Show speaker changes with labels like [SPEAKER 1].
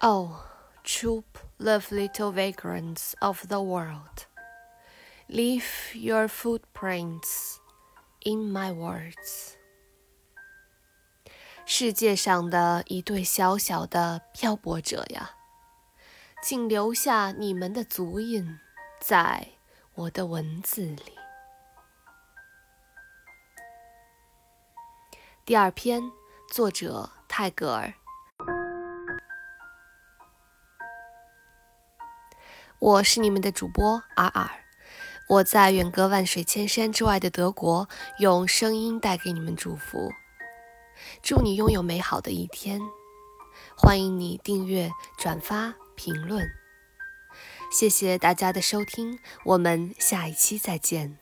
[SPEAKER 1] Oh, troop love little vagrants of the world, leave your footprints in my words. 世界上的一对小小的漂泊者呀，请留下你们的足印在我的文字里。第二篇，作者泰戈尔。我是你们的主播尔尔，我在远隔万水千山之外的德国，用声音带给你们祝福。祝你拥有美好的一天！欢迎你订阅、转发、评论，谢谢大家的收听，我们下一期再见。